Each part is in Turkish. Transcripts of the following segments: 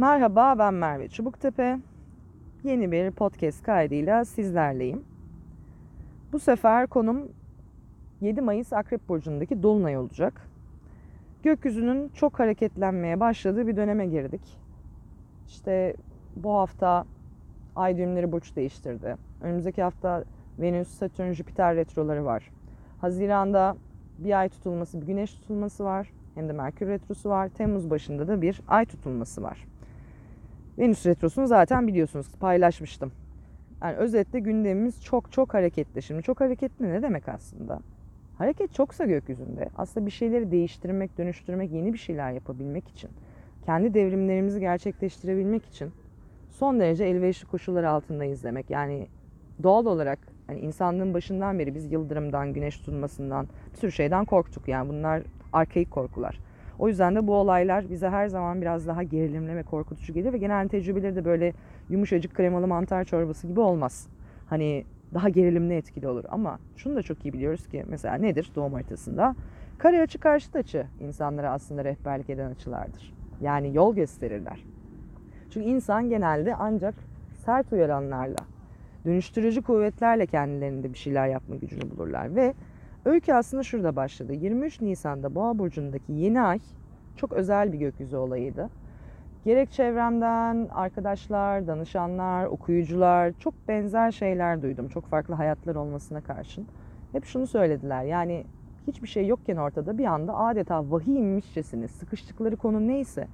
Merhaba ben Merve Çubuktepe. Yeni bir podcast kaydıyla sizlerleyim. Bu sefer konum 7 Mayıs Akrep Burcu'ndaki Dolunay olacak. Gökyüzünün çok hareketlenmeye başladığı bir döneme girdik. İşte bu hafta ay düğümleri burç değiştirdi. Önümüzdeki hafta Venüs, Satürn, Jüpiter retroları var. Haziranda bir ay tutulması, bir güneş tutulması var. Hem de Merkür retrosu var. Temmuz başında da bir ay tutulması var. Venüs retrosunu zaten biliyorsunuz paylaşmıştım. Yani özetle gündemimiz çok çok hareketli. Şimdi çok hareketli ne demek aslında? Hareket çoksa gökyüzünde aslında bir şeyleri değiştirmek, dönüştürmek, yeni bir şeyler yapabilmek için, kendi devrimlerimizi gerçekleştirebilmek için son derece elverişli koşullar altında izlemek. Yani doğal olarak yani insanlığın başından beri biz yıldırımdan, güneş tutulmasından, bir sürü şeyden korktuk. Yani bunlar arkaik korkular. O yüzden de bu olaylar bize her zaman biraz daha gerilimli ve korkutucu gelir ve genel tecrübeleri de böyle yumuşacık kremalı mantar çorbası gibi olmaz. Hani daha gerilimli etkili olur ama şunu da çok iyi biliyoruz ki mesela nedir doğum haritasında? Kare açı karşıt açı insanlara aslında rehberlik eden açılardır. Yani yol gösterirler. Çünkü insan genelde ancak sert uyaranlarla, dönüştürücü kuvvetlerle kendilerinde bir şeyler yapma gücünü bulurlar ve Öykü aslında şurada başladı. 23 Nisan'da Boğa burcundaki yeni ay çok özel bir gökyüzü olayıydı. Gerek çevremden arkadaşlar, danışanlar, okuyucular çok benzer şeyler duydum. Çok farklı hayatlar olmasına karşın. Hep şunu söylediler. Yani hiçbir şey yokken ortada bir anda adeta vahiy inmişçesine sıkıştıkları konu neyse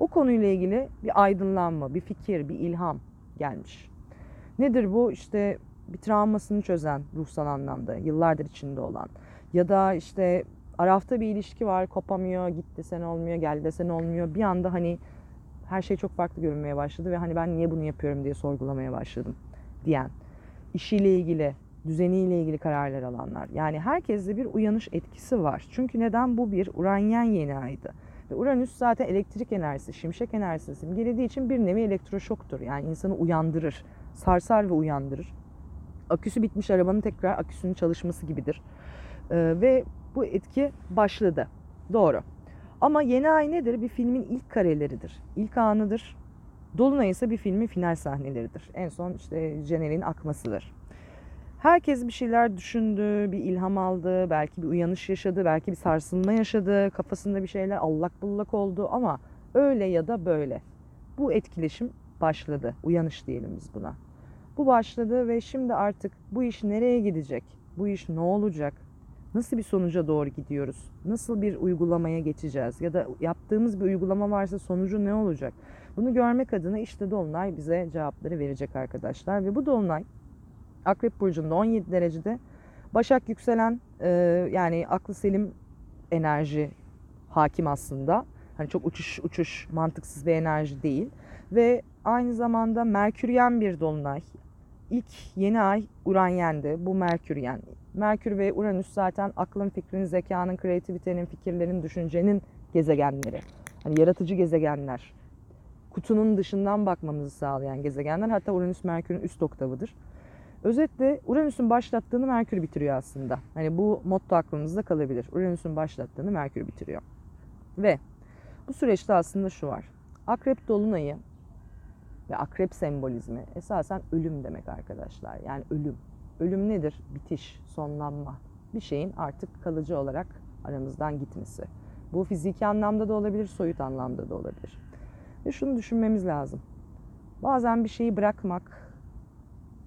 o konuyla ilgili bir aydınlanma, bir fikir, bir ilham gelmiş. Nedir bu? İşte bir travmasını çözen ruhsal anlamda yıllardır içinde olan ya da işte arafta bir ilişki var kopamıyor git desen olmuyor gel desen olmuyor. Bir anda hani her şey çok farklı görünmeye başladı ve hani ben niye bunu yapıyorum diye sorgulamaya başladım diyen işiyle ilgili düzeniyle ilgili kararlar alanlar. Yani herkeste bir uyanış etkisi var. Çünkü neden? Bu bir Uranyen yeni aydı. Ve Uranüs zaten elektrik enerjisi, şimşek enerjisi simgelediği için bir nevi elektroşoktur. Yani insanı uyandırır, sarsar ve uyandırır aküsü bitmiş arabanın tekrar aküsünün çalışması gibidir. Ee, ve bu etki başladı. Doğru. Ama yeni ay nedir? Bir filmin ilk kareleridir. İlk anıdır. Dolunay ise bir filmin final sahneleridir. En son işte jenerin akmasıdır. Herkes bir şeyler düşündü, bir ilham aldı, belki bir uyanış yaşadı, belki bir sarsılma yaşadı, kafasında bir şeyler allak bullak oldu ama öyle ya da böyle. Bu etkileşim başladı. Uyanış diyelim biz buna. Bu başladı ve şimdi artık bu iş nereye gidecek? Bu iş ne olacak? Nasıl bir sonuca doğru gidiyoruz? Nasıl bir uygulamaya geçeceğiz? Ya da yaptığımız bir uygulama varsa sonucu ne olacak? Bunu görmek adına işte Dolunay bize cevapları verecek arkadaşlar. Ve bu Dolunay Akrep Burcu'nda 17 derecede Başak yükselen e, yani aklı selim enerji hakim aslında. Hani çok uçuş uçuş mantıksız bir enerji değil. Ve aynı zamanda Merküryen bir dolunay ilk yeni ay Uranyen'di. Bu Merküryen. Merkür ve Uranüs zaten aklın, fikrin, zekanın, kreativitenin, fikirlerin, düşüncenin gezegenleri. Hani yaratıcı gezegenler. Kutunun dışından bakmamızı sağlayan gezegenler. Hatta Uranüs Merkür'ün üst oktavıdır. Özetle Uranüs'ün başlattığını Merkür bitiriyor aslında. Hani bu motto aklımızda kalabilir. Uranüs'ün başlattığını Merkür bitiriyor. Ve bu süreçte aslında şu var. Akrep dolunayı ve akrep sembolizmi esasen ölüm demek arkadaşlar. Yani ölüm. Ölüm nedir? Bitiş, sonlanma. Bir şeyin artık kalıcı olarak aramızdan gitmesi. Bu fiziki anlamda da olabilir, soyut anlamda da olabilir. Ve şunu düşünmemiz lazım. Bazen bir şeyi bırakmak,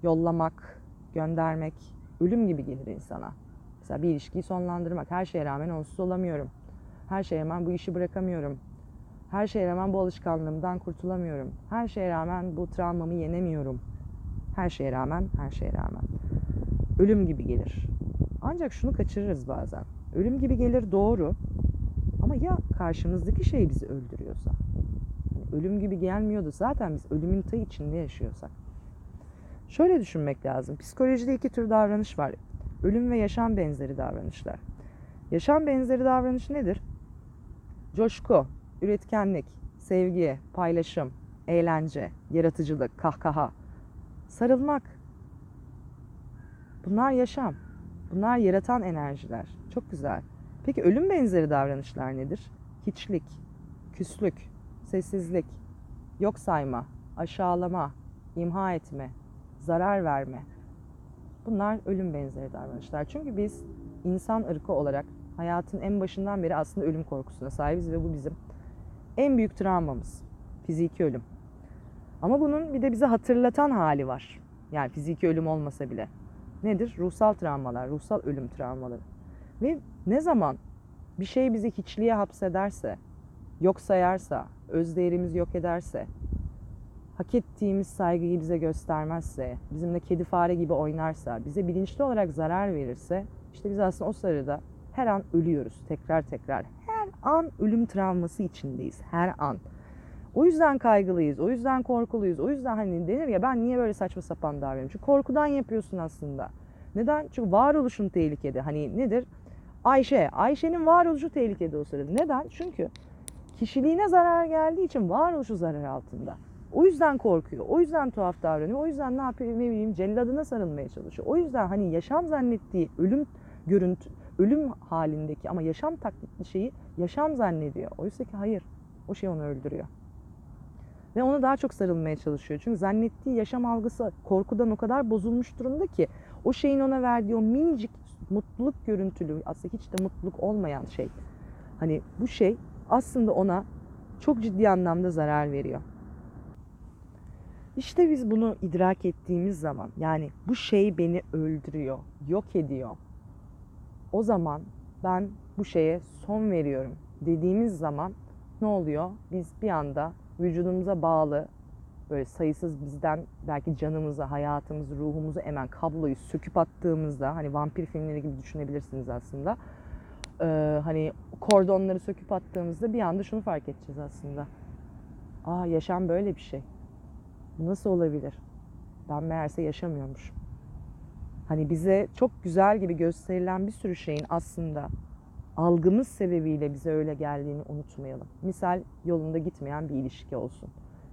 yollamak, göndermek ölüm gibi gelir insana. Mesela bir ilişkiyi sonlandırmak. Her şeye rağmen onsuz olamıyorum. Her şeye rağmen bu işi bırakamıyorum. Her şeye rağmen bu alışkanlığımdan kurtulamıyorum. Her şeye rağmen bu travmamı yenemiyorum. Her şeye rağmen, her şeye rağmen. Ölüm gibi gelir. Ancak şunu kaçırırız bazen. Ölüm gibi gelir doğru. Ama ya karşımızdaki şey bizi öldürüyorsa? Yani ölüm gibi gelmiyordu zaten biz ölümün ta içinde yaşıyorsak. Şöyle düşünmek lazım. Psikolojide iki tür davranış var. Ölüm ve yaşam benzeri davranışlar. Yaşam benzeri davranış nedir? Coşku, üretkenlik, sevgi, paylaşım, eğlence, yaratıcılık, kahkaha, sarılmak. Bunlar yaşam. Bunlar yaratan enerjiler. Çok güzel. Peki ölüm benzeri davranışlar nedir? Hiçlik, küslük, sessizlik, yok sayma, aşağılama, imha etme, zarar verme. Bunlar ölüm benzeri davranışlar. Çünkü biz insan ırkı olarak hayatın en başından beri aslında ölüm korkusuna sahibiz ve bu bizim en büyük travmamız. Fiziki ölüm. Ama bunun bir de bize hatırlatan hali var. Yani fiziki ölüm olmasa bile. Nedir? Ruhsal travmalar, ruhsal ölüm travmaları. Ve ne zaman bir şey bizi hiçliğe hapsederse, yok sayarsa, öz değerimizi yok ederse, hak ettiğimiz saygıyı bize göstermezse, bizimle kedi fare gibi oynarsa, bize bilinçli olarak zarar verirse, işte biz aslında o sırada her an ölüyoruz tekrar tekrar. An ölüm travması içindeyiz. Her an. O yüzden kaygılıyız, o yüzden korkuluyuz, o yüzden hani denir ya ben niye böyle saçma sapan davranıyorum? Çünkü korkudan yapıyorsun aslında. Neden? Çünkü varoluşun tehlikede. Hani nedir? Ayşe, Ayşe'nin varoluşu tehlikede o sırada. Neden? Çünkü kişiliğine zarar geldiği için varoluşu zarar altında. O yüzden korkuyor. O yüzden tuhaf davranıyor. O yüzden ne yapıyor? Ne bileyim celladına sarılmaya çalışıyor. O yüzden hani yaşam zannettiği ölüm görüntü, ölüm halindeki ama yaşam taklitli şeyi yaşam zannediyor. Oysa ki hayır. O şey onu öldürüyor. Ve ona daha çok sarılmaya çalışıyor. Çünkü zannettiği yaşam algısı korkudan o kadar bozulmuş durumda ki o şeyin ona verdiği o minicik mutluluk görüntülü aslında hiç de mutluluk olmayan şey. Hani bu şey aslında ona çok ciddi anlamda zarar veriyor. İşte biz bunu idrak ettiğimiz zaman yani bu şey beni öldürüyor, yok ediyor. O zaman ben bu şeye son veriyorum dediğimiz zaman ne oluyor? Biz bir anda vücudumuza bağlı böyle sayısız bizden belki canımızı, hayatımızı, ruhumuzu emen kabloyu söküp attığımızda hani vampir filmleri gibi düşünebilirsiniz aslında. Ee, hani kordonları söküp attığımızda bir anda şunu fark edeceğiz aslında. Aa yaşam böyle bir şey. Bu nasıl olabilir? Ben meğerse yaşamıyormuşum. Hani bize çok güzel gibi gösterilen bir sürü şeyin aslında algımız sebebiyle bize öyle geldiğini unutmayalım. Misal yolunda gitmeyen bir ilişki olsun.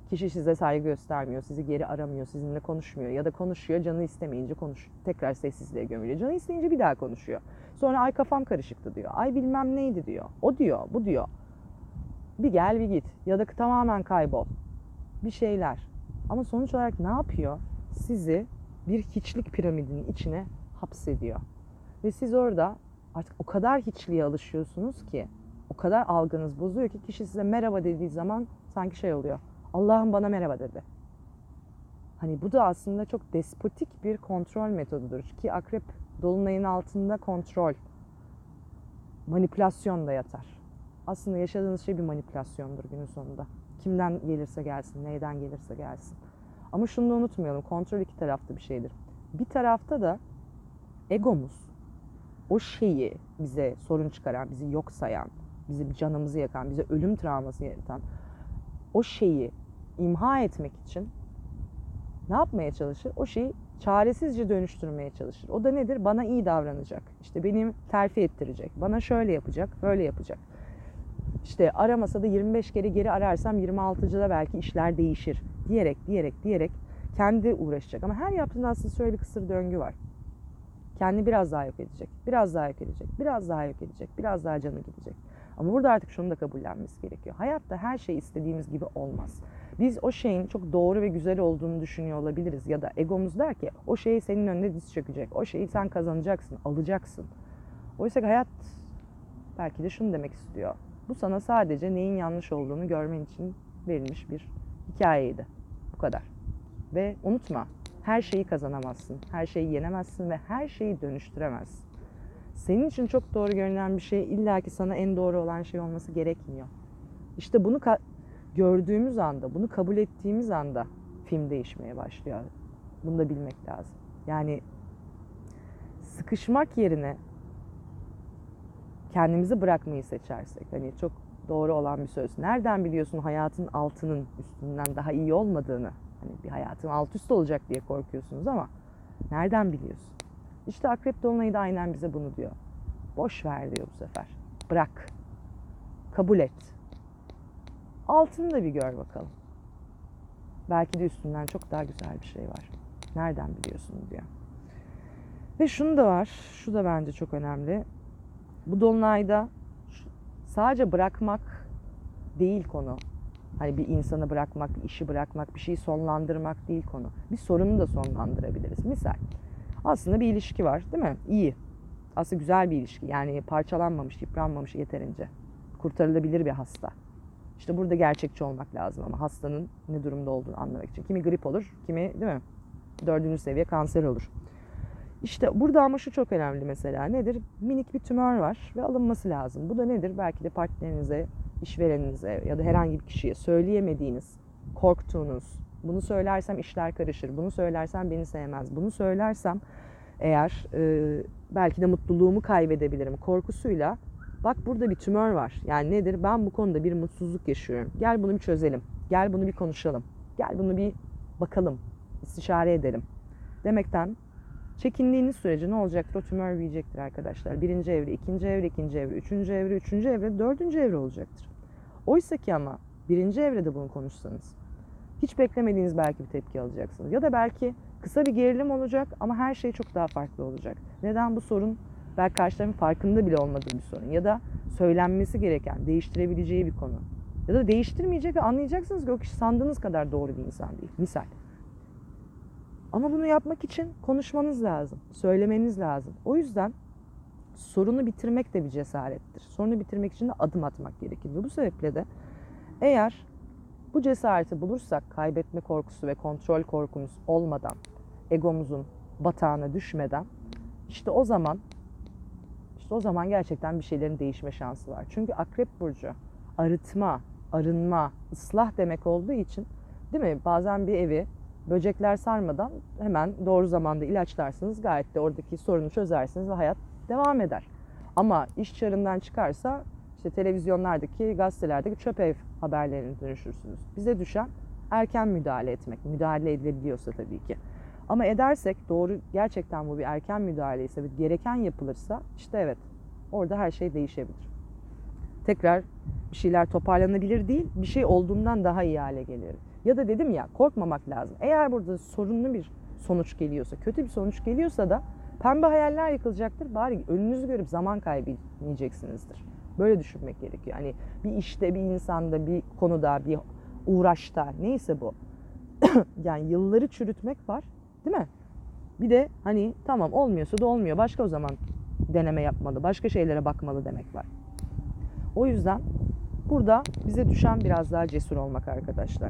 Kişi size saygı göstermiyor, sizi geri aramıyor, sizinle konuşmuyor ya da konuşuyor canı istemeyince konuş tekrar sessizliğe gömülüyor. Canı isteyince bir daha konuşuyor. Sonra ay kafam karışıktı diyor. Ay bilmem neydi diyor. O diyor, bu diyor. Bir gel bir git ya da tamamen kaybol. Bir şeyler. Ama sonuç olarak ne yapıyor? Sizi bir hiçlik piramidinin içine hapsediyor. Ve siz orada artık o kadar hiçliğe alışıyorsunuz ki o kadar algınız bozuyor ki kişi size merhaba dediği zaman sanki şey oluyor. Allah'ım bana merhaba dedi. Hani bu da aslında çok despotik bir kontrol metodudur ki akrep dolunayın altında kontrol, manipülasyon da yatar. Aslında yaşadığınız şey bir manipülasyondur günün sonunda. Kimden gelirse gelsin, neyden gelirse gelsin. Ama şunu da unutmayalım, kontrol iki taraflı bir şeydir. Bir tarafta da egomuz, o şeyi bize sorun çıkaran, bizi yok sayan, bizi canımızı yakan, bize ölüm travması yaratan o şeyi imha etmek için ne yapmaya çalışır? O şeyi çaresizce dönüştürmeye çalışır. O da nedir? Bana iyi davranacak. İşte benim terfi ettirecek. Bana şöyle yapacak, böyle yapacak. İşte aramasa da 25 kere geri ararsam 26'da belki işler değişir diyerek diyerek diyerek kendi uğraşacak. Ama her yaptığında aslında şöyle bir kısır döngü var. Kendi biraz daha yok edecek, biraz daha yok edecek, biraz daha yok edecek, biraz daha canı gidecek. Ama burada artık şunu da kabullenmesi gerekiyor. Hayatta her şey istediğimiz gibi olmaz. Biz o şeyin çok doğru ve güzel olduğunu düşünüyor olabiliriz. Ya da egomuz der ki o şeyi senin önünde diz çökecek. O şeyi sen kazanacaksın, alacaksın. Oysa ki hayat belki de şunu demek istiyor. Bu sana sadece neyin yanlış olduğunu görmen için verilmiş bir hikayeydi. Bu kadar. Ve unutma her şeyi kazanamazsın, her şeyi yenemezsin ve her şeyi dönüştüremezsin. Senin için çok doğru görünen bir şey illaki sana en doğru olan şey olması gerekmiyor. İşte bunu gördüğümüz anda, bunu kabul ettiğimiz anda film değişmeye başlıyor. Bunu da bilmek lazım. Yani sıkışmak yerine kendimizi bırakmayı seçersek hani çok doğru olan bir söz. Nereden biliyorsun hayatın altının üstünden daha iyi olmadığını? Hani bir hayatın alt üst olacak diye korkuyorsunuz ama nereden biliyorsun? İşte Akrep Dolunay'ı da aynen bize bunu diyor. Boş ver diyor bu sefer. Bırak. Kabul et. Altını da bir gör bakalım. Belki de üstünden çok daha güzel bir şey var. Nereden biliyorsun diyor. Ve şunu da var. Şu da bence çok önemli. Bu dolunayda sadece bırakmak değil konu. Hani bir insanı bırakmak, işi bırakmak, bir şeyi sonlandırmak değil konu. Bir sorunu da sonlandırabiliriz. Misal aslında bir ilişki var değil mi? İyi. Aslında güzel bir ilişki. Yani parçalanmamış, yıpranmamış yeterince. Kurtarılabilir bir hasta. İşte burada gerçekçi olmak lazım ama hastanın ne durumda olduğunu anlamak için. Kimi grip olur, kimi değil mi? Dördüncü seviye kanser olur. İşte burada ama şu çok önemli mesela. Nedir? Minik bir tümör var ve alınması lazım. Bu da nedir? Belki de partnerinize, işvereninize ya da herhangi bir kişiye söyleyemediğiniz, korktuğunuz, bunu söylersem işler karışır, bunu söylersem beni sevmez, bunu söylersem eğer e, belki de mutluluğumu kaybedebilirim korkusuyla bak burada bir tümör var. Yani nedir? Ben bu konuda bir mutsuzluk yaşıyorum. Gel bunu bir çözelim. Gel bunu bir konuşalım. Gel bunu bir bakalım. istişare edelim. Demekten çekindiğiniz sürece ne olacaktır? O tümör büyüyecektir arkadaşlar. Birinci evre, ikinci evre, ikinci evre, üçüncü evre, üçüncü evre, dördüncü evre olacaktır. Oysa ki ama birinci evrede bunu konuşsanız hiç beklemediğiniz belki bir tepki alacaksınız. Ya da belki kısa bir gerilim olacak ama her şey çok daha farklı olacak. Neden bu sorun belki karşı tarafın farkında bile olmadığı bir sorun ya da söylenmesi gereken, değiştirebileceği bir konu. Ya da değiştirmeyecek ve anlayacaksınız ki o kişi sandığınız kadar doğru bir insan değil. Misal. Ama bunu yapmak için konuşmanız lazım, söylemeniz lazım. O yüzden sorunu bitirmek de bir cesarettir. Sorunu bitirmek için de adım atmak gerekir. Ve bu sebeple de eğer bu cesareti bulursak kaybetme korkusu ve kontrol korkumuz olmadan, egomuzun batağına düşmeden işte o zaman işte o zaman gerçekten bir şeylerin değişme şansı var. Çünkü Akrep burcu arıtma, arınma, ıslah demek olduğu için değil mi? Bazen bir evi böcekler sarmadan hemen doğru zamanda ilaçlarsınız. Gayet de oradaki sorunu çözersiniz ve hayat devam eder. Ama iş çarından çıkarsa işte televizyonlardaki, gazetelerdeki çöp ev haberlerine dönüşürsünüz. Bize düşen erken müdahale etmek. Müdahale edilebiliyorsa tabii ki. Ama edersek doğru gerçekten bu bir erken müdahale ise ve gereken yapılırsa işte evet orada her şey değişebilir. Tekrar bir şeyler toparlanabilir değil, bir şey olduğundan daha iyi hale gelir. Ya da dedim ya korkmamak lazım. Eğer burada sorunlu bir sonuç geliyorsa, kötü bir sonuç geliyorsa da pembe hayaller yıkılacaktır. Bari önünüzü görüp zaman kaybetmeyeceksinizdir. Böyle düşünmek gerekiyor. Hani bir işte, bir insanda, bir konuda, bir uğraşta neyse bu. yani yılları çürütmek var değil mi? Bir de hani tamam olmuyorsa da olmuyor. Başka o zaman deneme yapmalı, başka şeylere bakmalı demek var. O yüzden burada bize düşen biraz daha cesur olmak arkadaşlar.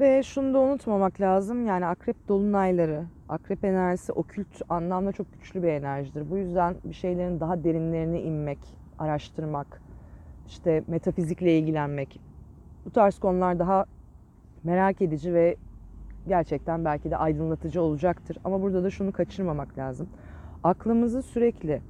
Ve şunu da unutmamak lazım. Yani akrep dolunayları, akrep enerjisi okült anlamda çok güçlü bir enerjidir. Bu yüzden bir şeylerin daha derinlerine inmek, araştırmak, işte metafizikle ilgilenmek. Bu tarz konular daha merak edici ve gerçekten belki de aydınlatıcı olacaktır. Ama burada da şunu kaçırmamak lazım. Aklımızı sürekli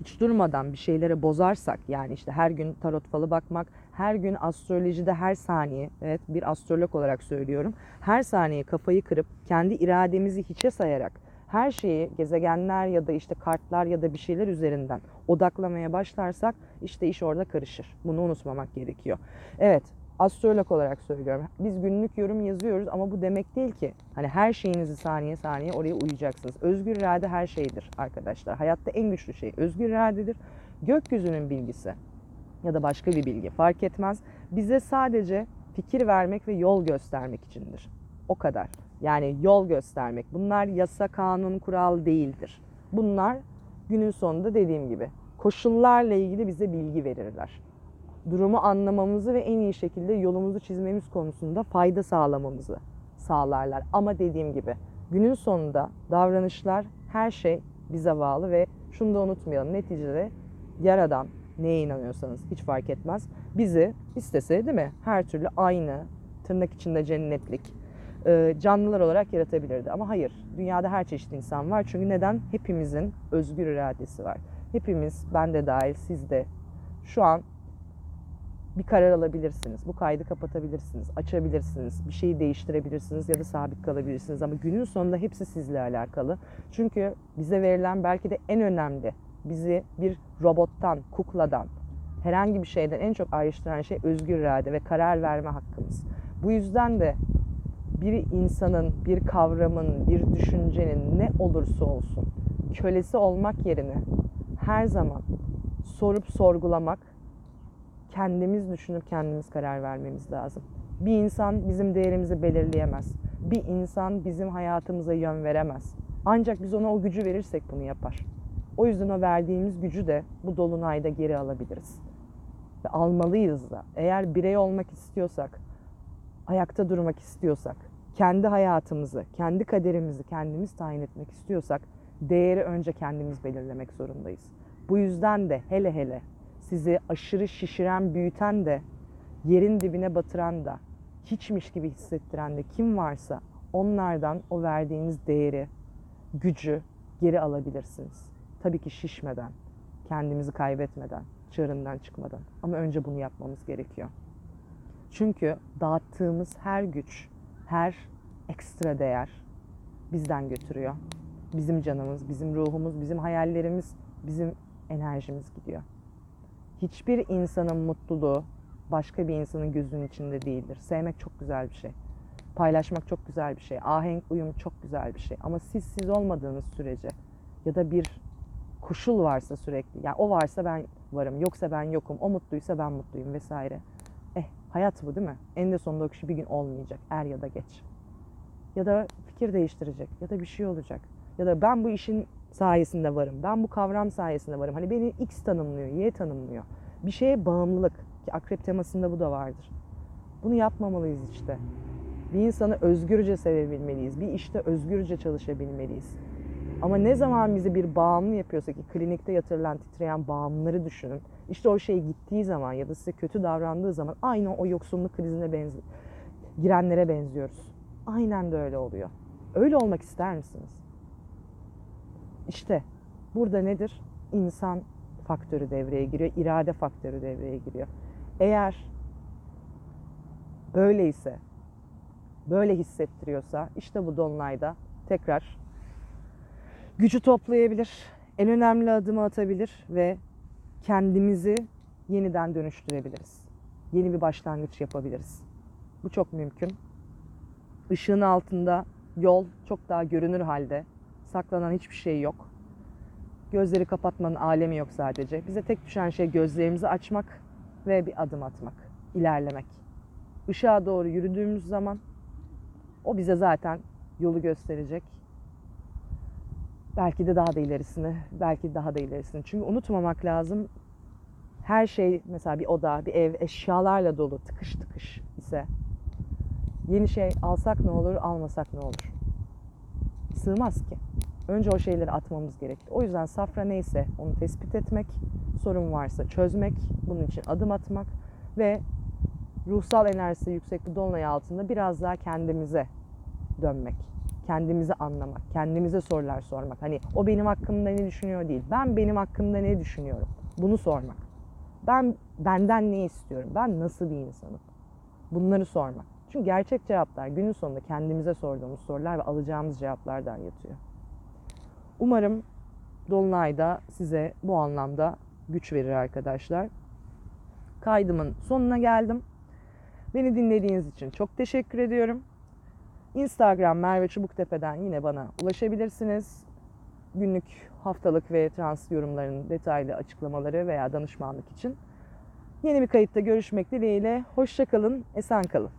hiç durmadan bir şeylere bozarsak yani işte her gün tarot falı bakmak, her gün astrolojide her saniye, evet bir astrolog olarak söylüyorum, her saniye kafayı kırıp kendi irademizi hiçe sayarak her şeyi gezegenler ya da işte kartlar ya da bir şeyler üzerinden odaklamaya başlarsak işte iş orada karışır. Bunu unutmamak gerekiyor. Evet astrolog olarak söylüyorum. Biz günlük yorum yazıyoruz ama bu demek değil ki hani her şeyinizi saniye saniye oraya uyacaksınız. Özgür irade her şeydir arkadaşlar. Hayatta en güçlü şey özgür iradedir. Gökyüzünün bilgisi ya da başka bir bilgi fark etmez. Bize sadece fikir vermek ve yol göstermek içindir. O kadar. Yani yol göstermek. Bunlar yasa, kanun, kural değildir. Bunlar günün sonunda dediğim gibi koşullarla ilgili bize bilgi verirler durumu anlamamızı ve en iyi şekilde yolumuzu çizmemiz konusunda fayda sağlamamızı sağlarlar. Ama dediğim gibi günün sonunda davranışlar her şey bize bağlı ve şunu da unutmayalım. Neticede yaradan neye inanıyorsanız hiç fark etmez. Bizi istese değil mi her türlü aynı tırnak içinde cennetlik canlılar olarak yaratabilirdi. Ama hayır dünyada her çeşit insan var. Çünkü neden? Hepimizin özgür iradesi var. Hepimiz ben de dahil siz de şu an bir karar alabilirsiniz. Bu kaydı kapatabilirsiniz, açabilirsiniz, bir şeyi değiştirebilirsiniz ya da sabit kalabilirsiniz. Ama günün sonunda hepsi sizle alakalı. Çünkü bize verilen belki de en önemli, bizi bir robottan, kukladan, herhangi bir şeyden en çok ayrıştıran şey özgür irade ve karar verme hakkımız. Bu yüzden de bir insanın, bir kavramın, bir düşüncenin ne olursa olsun kölesi olmak yerine her zaman sorup sorgulamak kendimiz düşünüp kendimiz karar vermemiz lazım. Bir insan bizim değerimizi belirleyemez. Bir insan bizim hayatımıza yön veremez. Ancak biz ona o gücü verirsek bunu yapar. O yüzden o verdiğimiz gücü de bu dolunayda geri alabiliriz. Ve almalıyız da. Eğer birey olmak istiyorsak, ayakta durmak istiyorsak, kendi hayatımızı, kendi kaderimizi kendimiz tayin etmek istiyorsak değeri önce kendimiz belirlemek zorundayız. Bu yüzden de hele hele sizi aşırı şişiren, büyüten de, yerin dibine batıran da, hiçmiş gibi hissettiren de kim varsa onlardan o verdiğiniz değeri, gücü geri alabilirsiniz. Tabii ki şişmeden, kendimizi kaybetmeden, çığırından çıkmadan. Ama önce bunu yapmamız gerekiyor. Çünkü dağıttığımız her güç, her ekstra değer bizden götürüyor. Bizim canımız, bizim ruhumuz, bizim hayallerimiz, bizim enerjimiz gidiyor. Hiçbir insanın mutluluğu başka bir insanın gözünün içinde değildir. Sevmek çok güzel bir şey. Paylaşmak çok güzel bir şey. Ahenk, uyum çok güzel bir şey. Ama siz siz olmadığınız sürece ya da bir koşul varsa sürekli, yani o varsa ben varım, yoksa ben yokum, o mutluysa ben mutluyum vesaire. Eh hayat bu değil mi? En de sonunda o kişi bir gün olmayacak, er ya da geç. Ya da fikir değiştirecek ya da bir şey olacak. Ya da ben bu işin sayesinde varım, ben bu kavram sayesinde varım. Hani beni X tanımlıyor, Y tanımlıyor. Bir şeye bağımlılık ki akrep temasında bu da vardır. Bunu yapmamalıyız işte. Bir insanı özgürce sevebilmeliyiz. Bir işte özgürce çalışabilmeliyiz. Ama ne zaman bizi bir bağımlı yapıyorsa ki klinikte yatırılan titreyen bağımlıları düşünün. İşte o şey gittiği zaman ya da size kötü davrandığı zaman aynı o yoksunluk krizine benzi girenlere benziyoruz. Aynen de öyle oluyor. Öyle olmak ister misiniz? İşte burada nedir? İnsan faktörü devreye giriyor, irade faktörü devreye giriyor. Eğer böyleyse, böyle hissettiriyorsa işte bu dolunayda tekrar gücü toplayabilir, en önemli adımı atabilir ve kendimizi yeniden dönüştürebiliriz. Yeni bir başlangıç yapabiliriz. Bu çok mümkün. Işığın altında yol çok daha görünür halde. Saklanan hiçbir şey yok. Gözleri kapatmanın alemi yok sadece. Bize tek düşen şey gözlerimizi açmak ve bir adım atmak, ilerlemek. Işığa doğru yürüdüğümüz zaman o bize zaten yolu gösterecek. Belki de daha da ilerisini, belki daha da ilerisini. Çünkü unutmamak lazım. Her şey mesela bir oda, bir ev eşyalarla dolu, tıkış tıkış ise yeni şey alsak ne olur, almasak ne olur? Sığmaz ki. Önce o şeyleri atmamız gerekti. O yüzden safra neyse onu tespit etmek, sorun varsa çözmek, bunun için adım atmak ve ruhsal enerjisi yüksek bir dolunay altında biraz daha kendimize dönmek. Kendimizi anlamak, kendimize sorular sormak. Hani o benim hakkımda ne düşünüyor değil. Ben benim hakkımda ne düşünüyorum? Bunu sormak. Ben benden ne istiyorum? Ben nasıl bir insanım? Bunları sormak. Çünkü gerçek cevaplar günün sonunda kendimize sorduğumuz sorular ve alacağımız cevaplardan yatıyor. Umarım Dolunay'da size bu anlamda güç verir arkadaşlar. Kaydımın sonuna geldim. Beni dinlediğiniz için çok teşekkür ediyorum. Instagram Merve Çubuktepe'den yine bana ulaşabilirsiniz. Günlük, haftalık ve trans yorumların detaylı açıklamaları veya danışmanlık için. Yeni bir kayıtta görüşmek dileğiyle. Hoşçakalın, esen kalın.